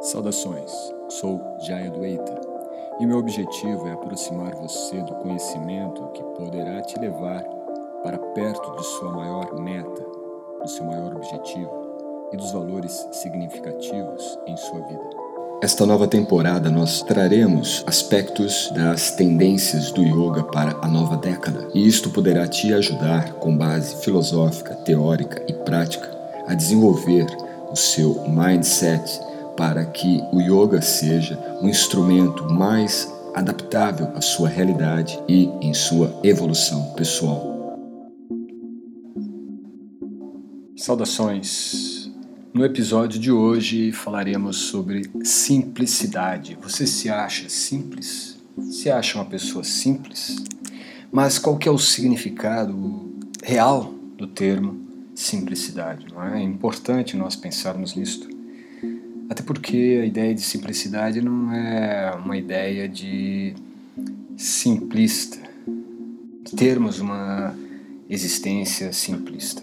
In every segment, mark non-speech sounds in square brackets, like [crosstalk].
Saudações, sou Jaya Dueita e meu objetivo é aproximar você do conhecimento que poderá te levar para perto de sua maior meta, do seu maior objetivo e dos valores significativos em sua vida. Esta nova temporada nós traremos aspectos das tendências do yoga para a nova década, e isto poderá te ajudar, com base filosófica, teórica e prática, a desenvolver o seu mindset para que o yoga seja um instrumento mais adaptável à sua realidade e em sua evolução pessoal. Saudações! No episódio de hoje falaremos sobre simplicidade. Você se acha simples? Se acha uma pessoa simples? Mas qual que é o significado real do termo simplicidade? Não é? é importante nós pensarmos nisto. Até porque a ideia de simplicidade não é uma ideia de simplista, termos uma existência simplista.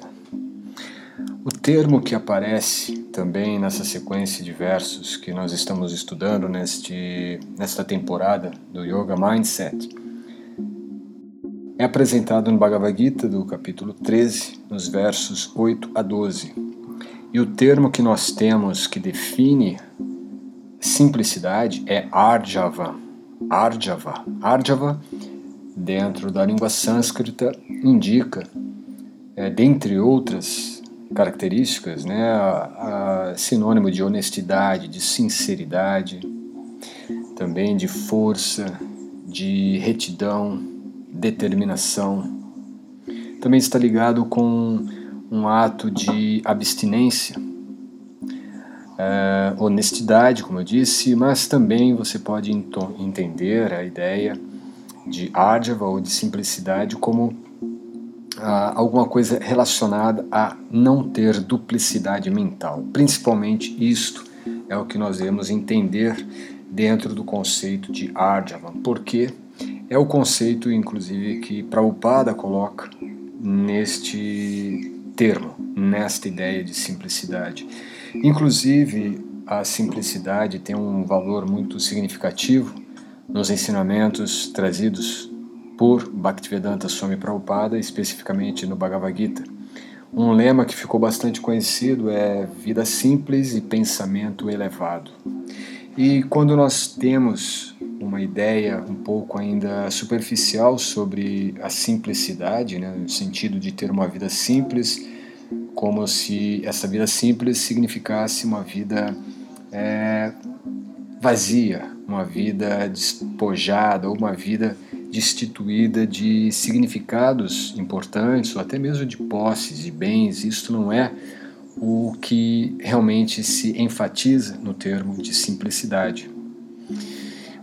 O termo que aparece também nessa sequência de versos que nós estamos estudando neste, nesta temporada do Yoga Mindset é apresentado no Bhagavad Gita, do capítulo 13, nos versos 8 a 12 e o termo que nós temos que define simplicidade é Arjava. Arjava. Arjava, dentro da língua sânscrita, indica, é, dentre outras características, né, a, a sinônimo de honestidade, de sinceridade, também de força, de retidão, determinação. Também está ligado com um ato de abstinência, é, honestidade, como eu disse, mas também você pode entender a ideia de ardhava ou de simplicidade como ah, alguma coisa relacionada a não ter duplicidade mental. Principalmente isto é o que nós devemos entender dentro do conceito de ardhava, porque é o conceito, inclusive, que Prabhupada coloca neste termo nesta ideia de simplicidade. Inclusive, a simplicidade tem um valor muito significativo nos ensinamentos trazidos por Bhaktivedanta Swami Prabhupada, especificamente no Bhagavad Gita. Um lema que ficou bastante conhecido é vida simples e pensamento elevado. E quando nós temos uma ideia um pouco ainda superficial sobre a simplicidade, né, no sentido de ter uma vida simples, como se essa vida simples significasse uma vida é, vazia, uma vida despojada, ou uma vida destituída de significados importantes, ou até mesmo de posses, de bens. Isso não é o que realmente se enfatiza no termo de simplicidade.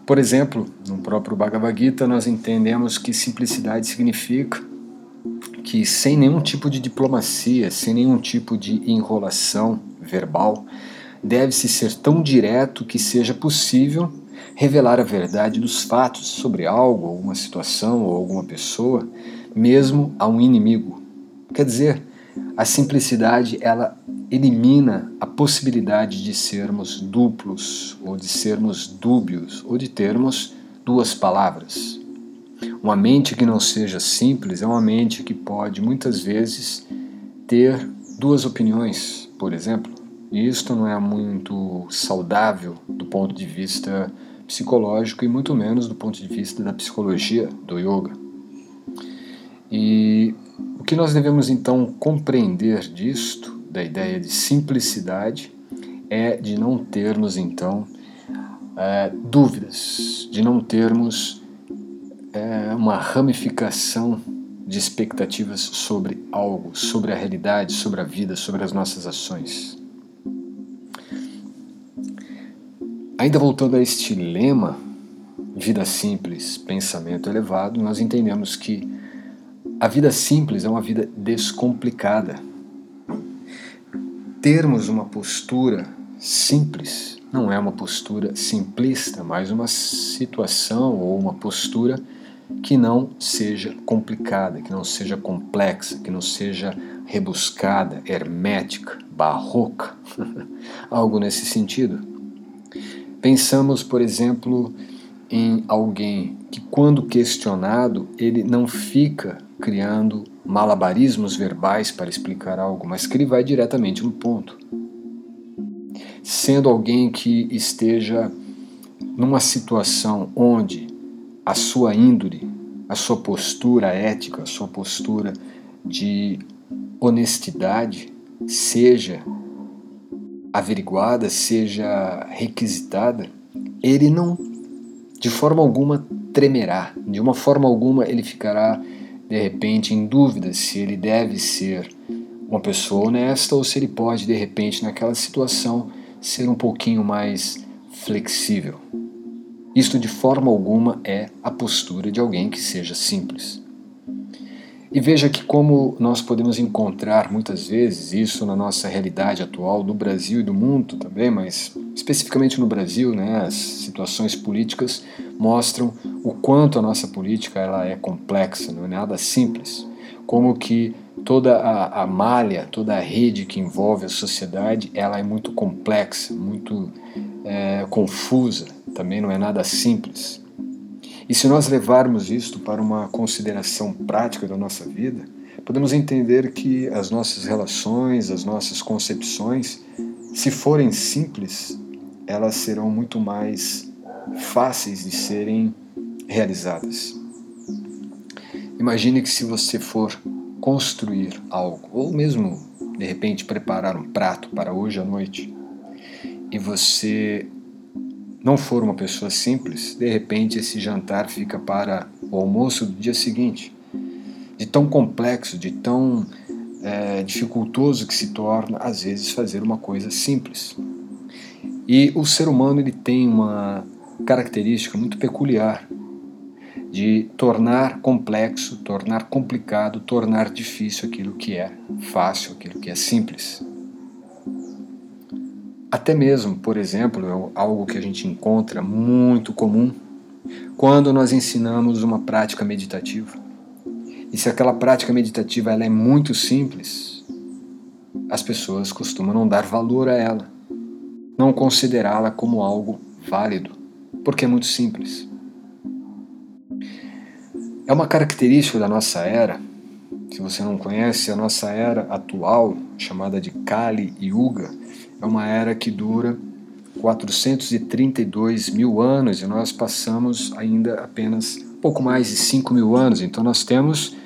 Por exemplo, no próprio Bhagavad Gita, nós entendemos que simplicidade significa que, sem nenhum tipo de diplomacia, sem nenhum tipo de enrolação verbal, deve-se ser tão direto que seja possível revelar a verdade dos fatos sobre algo, alguma situação ou alguma pessoa, mesmo a um inimigo. Quer dizer, a simplicidade ela elimina a possibilidade de sermos duplos, ou de sermos dúbios, ou de termos duas palavras. Uma mente que não seja simples é uma mente que pode muitas vezes ter duas opiniões, por exemplo. E isto não é muito saudável do ponto de vista psicológico e muito menos do ponto de vista da psicologia do yoga. E o que nós devemos então compreender disto da ideia de simplicidade é de não termos então é, dúvidas, de não termos é, uma ramificação de expectativas sobre algo, sobre a realidade, sobre a vida, sobre as nossas ações. Ainda voltando a este lema, vida simples, pensamento elevado, nós entendemos que a vida simples é uma vida descomplicada termos uma postura simples não é uma postura simplista, mas uma situação ou uma postura que não seja complicada, que não seja complexa, que não seja rebuscada, hermética, barroca, [laughs] algo nesse sentido. Pensamos, por exemplo, em alguém que, quando questionado, ele não fica criando malabarismos verbais para explicar algo, mas que ele vai diretamente no ponto. Sendo alguém que esteja numa situação onde a sua índole, a sua postura ética, a sua postura de honestidade seja averiguada, seja requisitada, ele não, de forma alguma, tremerá, de uma forma alguma ele ficará, de repente, em dúvida se ele deve ser uma pessoa honesta ou se ele pode, de repente, naquela situação, ser um pouquinho mais flexível. Isto de forma alguma é a postura de alguém que seja simples. E veja que como nós podemos encontrar muitas vezes isso na nossa realidade atual do Brasil e do mundo também, mas especificamente no Brasil, né, as situações políticas mostram o quanto a nossa política ela é complexa, não é nada simples. Como que toda a, a malha, toda a rede que envolve a sociedade, ela é muito complexa, muito é, confusa, também não é nada simples. E se nós levarmos isto para uma consideração prática da nossa vida, podemos entender que as nossas relações, as nossas concepções, se forem simples, elas serão muito mais fáceis de serem realizadas. Imagine que se você for construir algo, ou mesmo de repente preparar um prato para hoje à noite, e você não for uma pessoa simples, de repente esse jantar fica para o almoço do dia seguinte. De tão complexo, de tão é, dificultoso que se torna, às vezes, fazer uma coisa simples. E o ser humano ele tem uma característica muito peculiar de tornar complexo, tornar complicado, tornar difícil aquilo que é fácil, aquilo que é simples. Até mesmo, por exemplo, é algo que a gente encontra muito comum quando nós ensinamos uma prática meditativa. E se aquela prática meditativa ela é muito simples, as pessoas costumam não dar valor a ela, não considerá-la como algo válido, porque é muito simples. É uma característica da nossa era. Se você não conhece, a nossa era atual, chamada de Kali Yuga, é uma era que dura 432 mil anos e nós passamos ainda apenas pouco mais de 5 mil anos. Então nós temos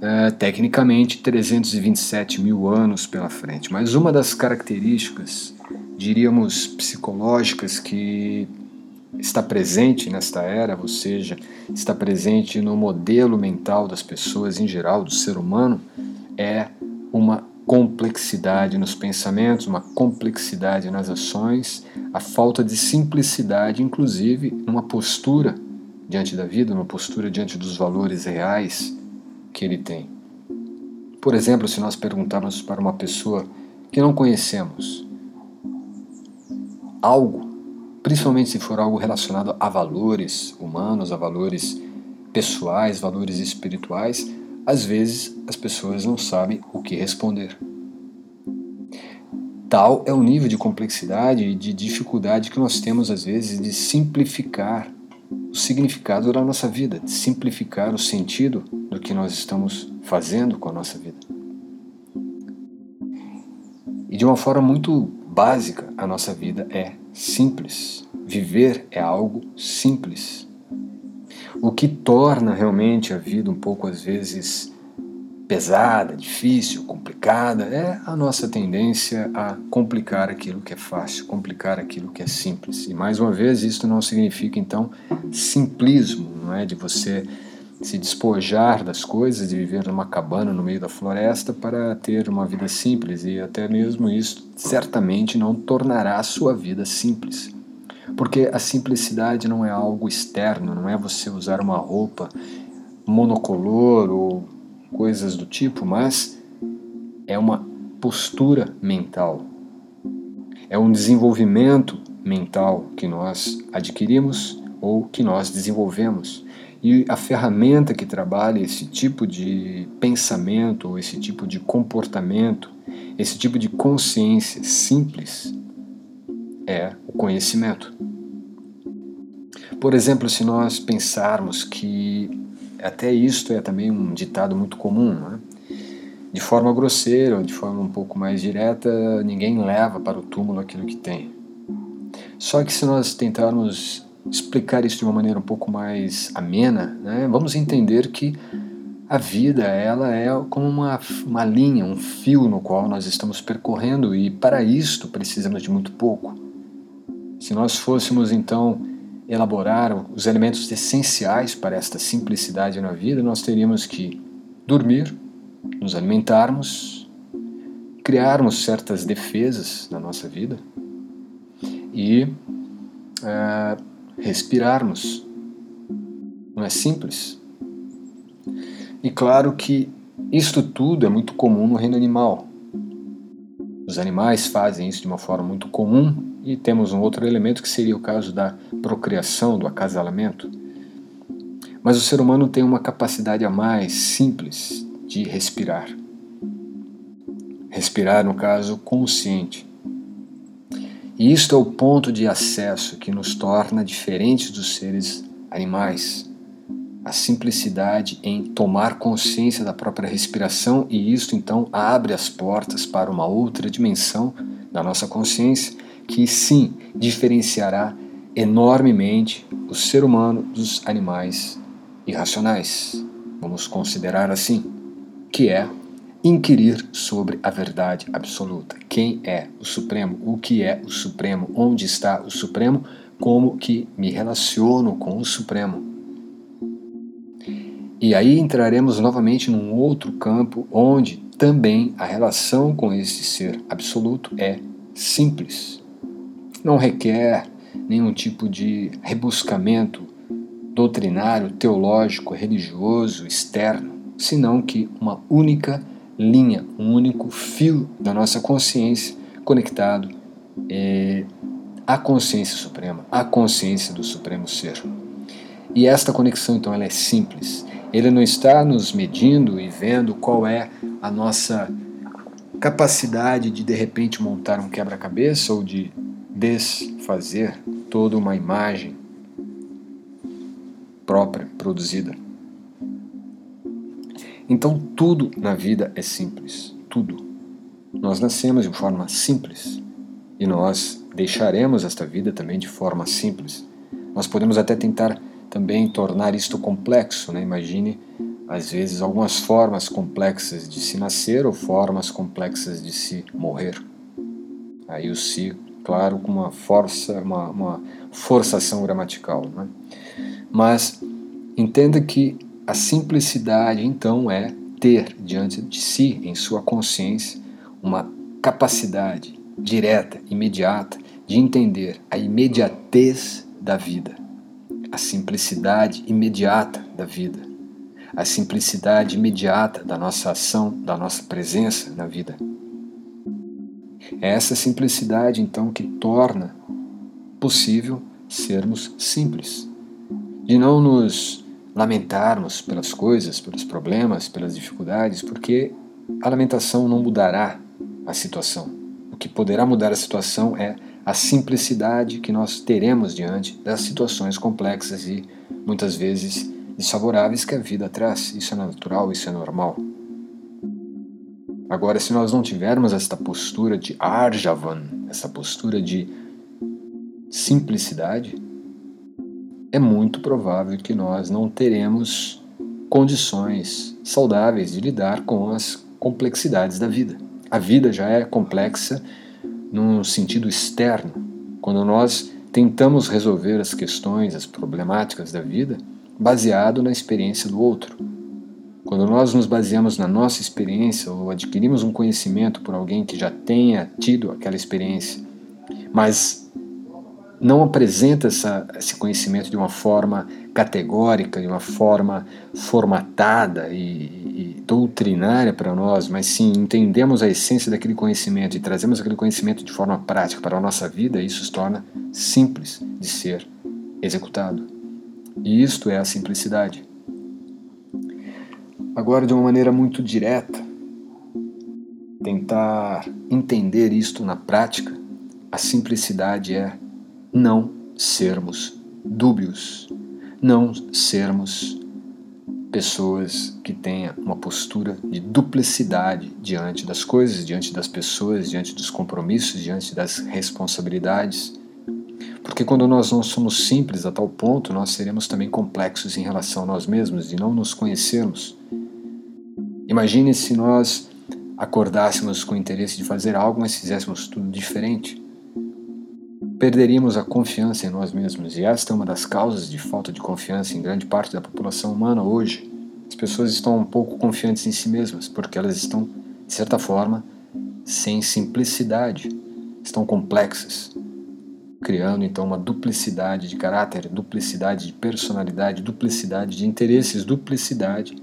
é, tecnicamente 327 mil anos pela frente. Mas uma das características, diríamos, psicológicas que está presente nesta era, ou seja, está presente no modelo mental das pessoas em geral, do ser humano, é uma complexidade nos pensamentos, uma complexidade nas ações, a falta de simplicidade, inclusive numa postura diante da vida, uma postura diante dos valores reais que ele tem. Por exemplo, se nós perguntarmos para uma pessoa que não conhecemos algo, principalmente se for algo relacionado a valores humanos, a valores pessoais, valores espirituais, às vezes as pessoas não sabem o que responder. Tal é o nível de complexidade e de dificuldade que nós temos às vezes de simplificar o significado da nossa vida, de simplificar o sentido do que nós estamos fazendo com a nossa vida. E de uma forma muito básica, a nossa vida é simples. Viver é algo simples. O que torna realmente a vida um pouco, às vezes, pesada, difícil, complicada, é a nossa tendência a complicar aquilo que é fácil, complicar aquilo que é simples. E mais uma vez, isso não significa então simplismo, não é de você se despojar das coisas, de viver numa cabana no meio da floresta para ter uma vida simples e até mesmo isso certamente não tornará a sua vida simples. Porque a simplicidade não é algo externo, não é você usar uma roupa monocolor ou coisas do tipo, mas é uma postura mental. É um desenvolvimento mental que nós adquirimos ou que nós desenvolvemos. E a ferramenta que trabalha esse tipo de pensamento, ou esse tipo de comportamento, esse tipo de consciência simples é o conhecimento. Por exemplo, se nós pensarmos que até isto é também um ditado muito comum, né? de forma grosseira ou de forma um pouco mais direta, ninguém leva para o túmulo aquilo que tem. Só que se nós tentarmos explicar isso de uma maneira um pouco mais amena, né, vamos entender que a vida ela é como uma, uma linha, um fio no qual nós estamos percorrendo e para isto precisamos de muito pouco. Se nós fôssemos então elaborar os elementos essenciais para esta simplicidade na vida, nós teríamos que dormir, nos alimentarmos, criarmos certas defesas na nossa vida e é, respirarmos. Não é simples? E claro que isto tudo é muito comum no reino animal. Os animais fazem isso de uma forma muito comum e temos um outro elemento que seria o caso da procriação, do acasalamento. Mas o ser humano tem uma capacidade a mais simples de respirar. Respirar, no caso, consciente. E isto é o ponto de acesso que nos torna diferentes dos seres animais. A simplicidade em tomar consciência da própria respiração, e isto então abre as portas para uma outra dimensão da nossa consciência, que sim diferenciará enormemente o ser humano dos animais irracionais. Vamos considerar assim que é inquirir sobre a verdade absoluta. Quem é o Supremo? O que é o Supremo? Onde está o Supremo? Como que me relaciono com o Supremo? E aí entraremos novamente num outro campo onde também a relação com esse ser absoluto é simples. Não requer nenhum tipo de rebuscamento doutrinário, teológico, religioso, externo senão que uma única linha, um único fio da nossa consciência conectado é, à consciência suprema, à consciência do Supremo Ser. E esta conexão, então, ela é simples. Ele não está nos medindo e vendo qual é a nossa capacidade de de repente montar um quebra-cabeça ou de desfazer toda uma imagem própria, produzida. Então tudo na vida é simples, tudo. Nós nascemos de forma simples e nós deixaremos esta vida também de forma simples. Nós podemos até tentar também tornar isto complexo, né? Imagine às vezes algumas formas complexas de se nascer ou formas complexas de se morrer. Aí o si, claro, com uma força, uma, uma forçação gramatical, né? Mas entenda que a simplicidade, então, é ter diante de si, em sua consciência, uma capacidade direta, imediata, de entender a imediatez da vida, a simplicidade imediata da vida, a simplicidade imediata da nossa ação, da nossa presença na vida. É essa simplicidade, então, que torna possível sermos simples, de não nos lamentarmos pelas coisas, pelos problemas, pelas dificuldades, porque a lamentação não mudará a situação. O que poderá mudar a situação é a simplicidade que nós teremos diante das situações complexas e muitas vezes desfavoráveis que a vida traz. Isso é natural, isso é normal. Agora, se nós não tivermos esta postura de Arjavan, essa postura de simplicidade, é muito provável que nós não teremos condições saudáveis de lidar com as complexidades da vida. A vida já é complexa num sentido externo. Quando nós tentamos resolver as questões, as problemáticas da vida, baseado na experiência do outro. Quando nós nos baseamos na nossa experiência ou adquirimos um conhecimento por alguém que já tenha tido aquela experiência, mas não apresenta essa, esse conhecimento de uma forma categórica, de uma forma formatada e, e doutrinária para nós, mas sim entendemos a essência daquele conhecimento e trazemos aquele conhecimento de forma prática para a nossa vida, isso se torna simples de ser executado. E isto é a simplicidade. Agora, de uma maneira muito direta, tentar entender isto na prática, a simplicidade é não sermos dúbios, não sermos pessoas que tenham uma postura de duplicidade diante das coisas, diante das pessoas, diante dos compromissos, diante das responsabilidades. Porque quando nós não somos simples a tal ponto, nós seremos também complexos em relação a nós mesmos e não nos conhecermos. Imagine se nós acordássemos com o interesse de fazer algo, mas fizéssemos tudo diferente. Perderíamos a confiança em nós mesmos, e esta é uma das causas de falta de confiança em grande parte da população humana hoje. As pessoas estão um pouco confiantes em si mesmas, porque elas estão, de certa forma, sem simplicidade, estão complexas, criando então uma duplicidade de caráter, duplicidade de personalidade, duplicidade de interesses, duplicidade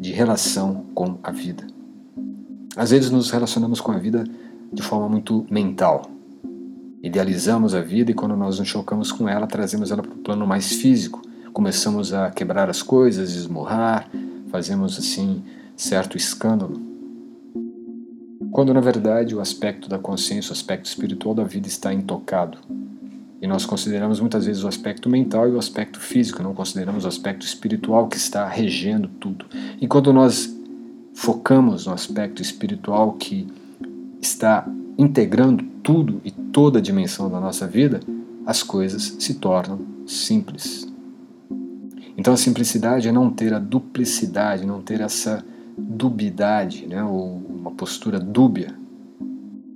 de relação com a vida. Às vezes nos relacionamos com a vida de forma muito mental. Idealizamos a vida e quando nós nos chocamos com ela, trazemos ela para o plano mais físico. Começamos a quebrar as coisas, esmurrar, fazemos assim certo escândalo. Quando na verdade o aspecto da consciência, o aspecto espiritual da vida está intocado. E nós consideramos muitas vezes o aspecto mental e o aspecto físico, não consideramos o aspecto espiritual que está regendo tudo. E quando nós focamos no aspecto espiritual que está integrando tudo e toda a dimensão da nossa vida, as coisas se tornam simples. Então a simplicidade é não ter a duplicidade, não ter essa dubidade, né, ou uma postura dúbia.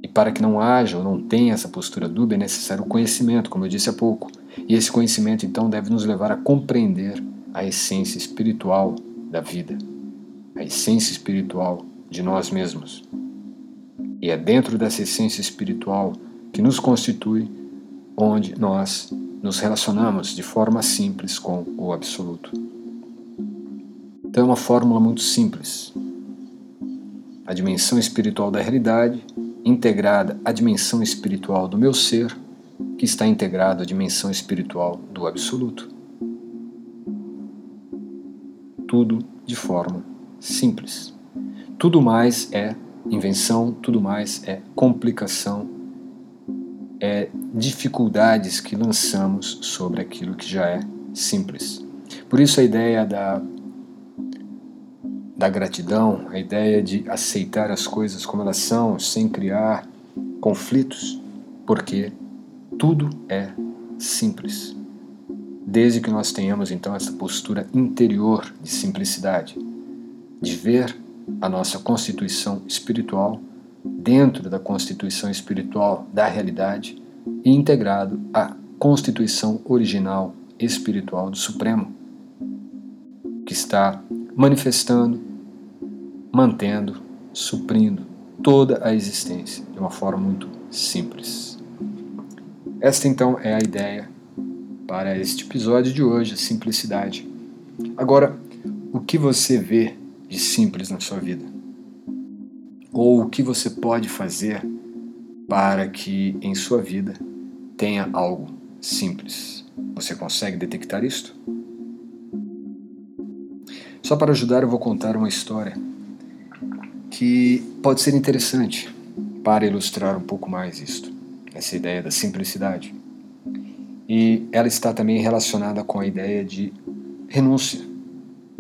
E para que não haja ou não tenha essa postura dúbia é necessário o conhecimento, como eu disse há pouco. E esse conhecimento então deve nos levar a compreender a essência espiritual da vida a essência espiritual de nós mesmos. E é dentro dessa essência espiritual que nos constitui onde nós nos relacionamos de forma simples com o Absoluto. Então é uma fórmula muito simples. A dimensão espiritual da realidade integrada à dimensão espiritual do meu ser, que está integrado à dimensão espiritual do Absoluto. Tudo de forma simples. Tudo mais é invenção, tudo mais é complicação, é dificuldades que lançamos sobre aquilo que já é simples. Por isso a ideia da da gratidão, a ideia de aceitar as coisas como elas são, sem criar conflitos, porque tudo é simples. Desde que nós tenhamos então essa postura interior de simplicidade de ver a nossa constituição espiritual dentro da constituição espiritual da realidade e integrado à constituição original espiritual do Supremo, que está manifestando, mantendo, suprindo toda a existência de uma forma muito simples. Esta então é a ideia para este episódio de hoje, a simplicidade. Agora, o que você vê de simples na sua vida? Ou o que você pode fazer para que em sua vida tenha algo simples? Você consegue detectar isto? Só para ajudar, eu vou contar uma história que pode ser interessante para ilustrar um pouco mais isto, essa ideia da simplicidade. E ela está também relacionada com a ideia de renúncia.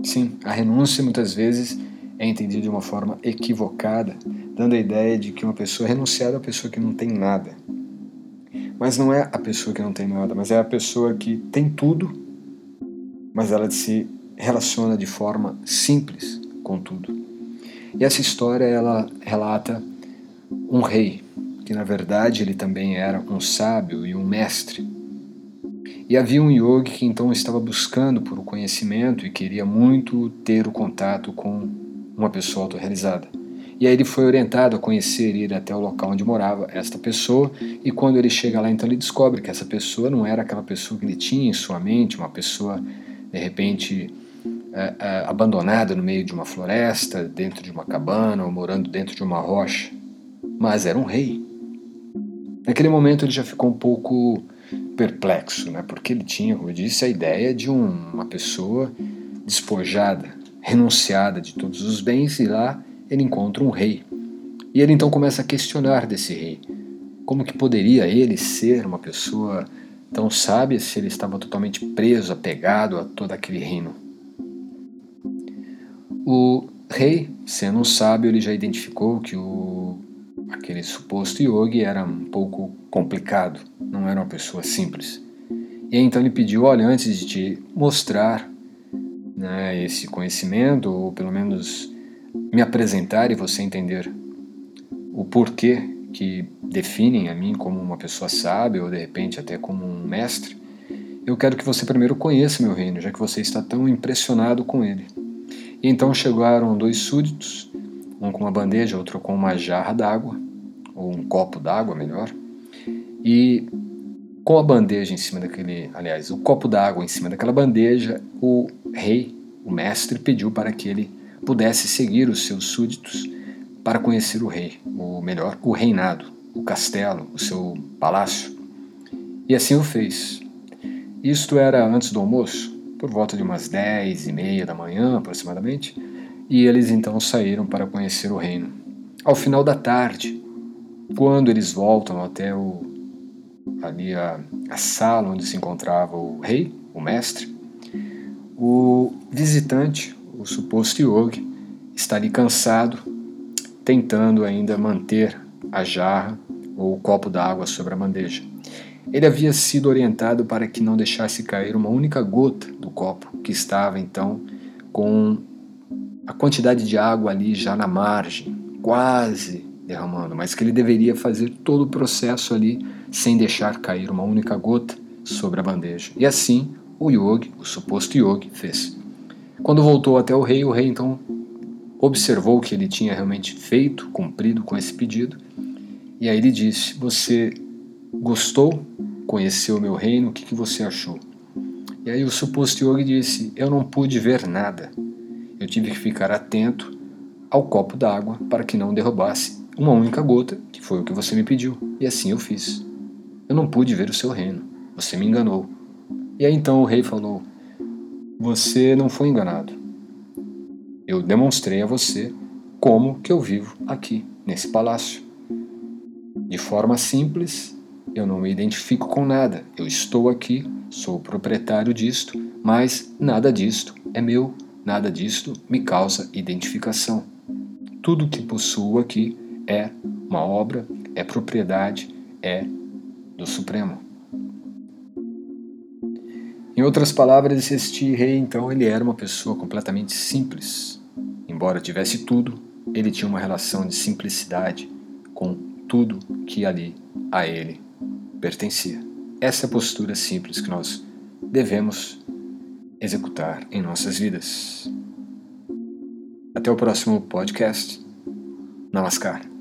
Sim, a renúncia muitas vezes é entendida de uma forma equivocada, dando a ideia de que uma pessoa renunciada é a pessoa que não tem nada. Mas não é a pessoa que não tem nada, mas é a pessoa que tem tudo, mas ela se relaciona de forma simples com tudo. E essa história ela relata um rei, que na verdade ele também era um sábio e um mestre e havia um yogi que então estava buscando por o conhecimento e queria muito ter o contato com uma pessoa autorrealizada. E aí ele foi orientado a conhecer e ir até o local onde morava esta pessoa, e quando ele chega lá, então ele descobre que essa pessoa não era aquela pessoa que ele tinha em sua mente, uma pessoa de repente é, é, abandonada no meio de uma floresta, dentro de uma cabana ou morando dentro de uma rocha, mas era um rei. Naquele momento ele já ficou um pouco perplexo, né? porque ele tinha, como eu disse, a ideia de um, uma pessoa despojada, renunciada de todos os bens, e lá ele encontra um rei. E ele então começa a questionar desse rei. Como que poderia ele ser uma pessoa tão sábia se ele estava totalmente preso, apegado a todo aquele reino. O rei, sendo um sábio, ele já identificou que o, aquele suposto yogi era um pouco complicado, não era uma pessoa simples. E então ele pediu: olha, antes de te mostrar né, esse conhecimento, ou pelo menos me apresentar e você entender o porquê que definem a mim como uma pessoa sábia ou de repente até como um mestre, eu quero que você primeiro conheça meu reino, já que você está tão impressionado com ele. E então chegaram dois súditos, um com uma bandeja, outro com uma jarra d'água, ou um copo d'água, melhor, e com a bandeja em cima daquele, aliás, o copo d'água em cima daquela bandeja, o rei, o mestre, pediu para que ele pudesse seguir os seus súditos para conhecer o rei, ou melhor, o reinado, o castelo, o seu palácio. E assim o fez. Isto era antes do almoço, por volta de umas dez e meia da manhã aproximadamente, e eles então saíram para conhecer o reino. Ao final da tarde, quando eles voltam até o, ali a, a sala onde se encontrava o rei, o mestre, o visitante, o suposto yogi, está ali cansado tentando ainda manter a jarra ou o copo d'água sobre a bandeja. Ele havia sido orientado para que não deixasse cair uma única gota do copo, que estava então com a quantidade de água ali já na margem, quase derramando, mas que ele deveria fazer todo o processo ali sem deixar cair uma única gota sobre a bandeja. E assim o yogi, o suposto yogi, fez. Quando voltou até o rei, o rei então observou que ele tinha realmente feito, cumprido com esse pedido, e aí ele disse: Você gostou? Conheceu o meu reino? O que, que você achou? E aí o suposto yogi disse: Eu não pude ver nada. Eu tive que ficar atento ao copo d'água para que não derrubasse uma única gota, que foi o que você me pediu. E assim eu fiz. Eu não pude ver o seu reino. Você me enganou. E aí então o rei falou: Você não foi enganado. Eu demonstrei a você como que eu vivo aqui, nesse palácio. De forma simples, eu não me identifico com nada. Eu estou aqui, sou o proprietário disto, mas nada disto é meu, nada disto me causa identificação. Tudo que possuo aqui é uma obra, é propriedade, é do Supremo. Em outras palavras, este rei então ele era uma pessoa completamente simples. Embora tivesse tudo, ele tinha uma relação de simplicidade com tudo que ali a ele pertencia. Essa é a postura simples que nós devemos executar em nossas vidas. Até o próximo podcast. Namaskar.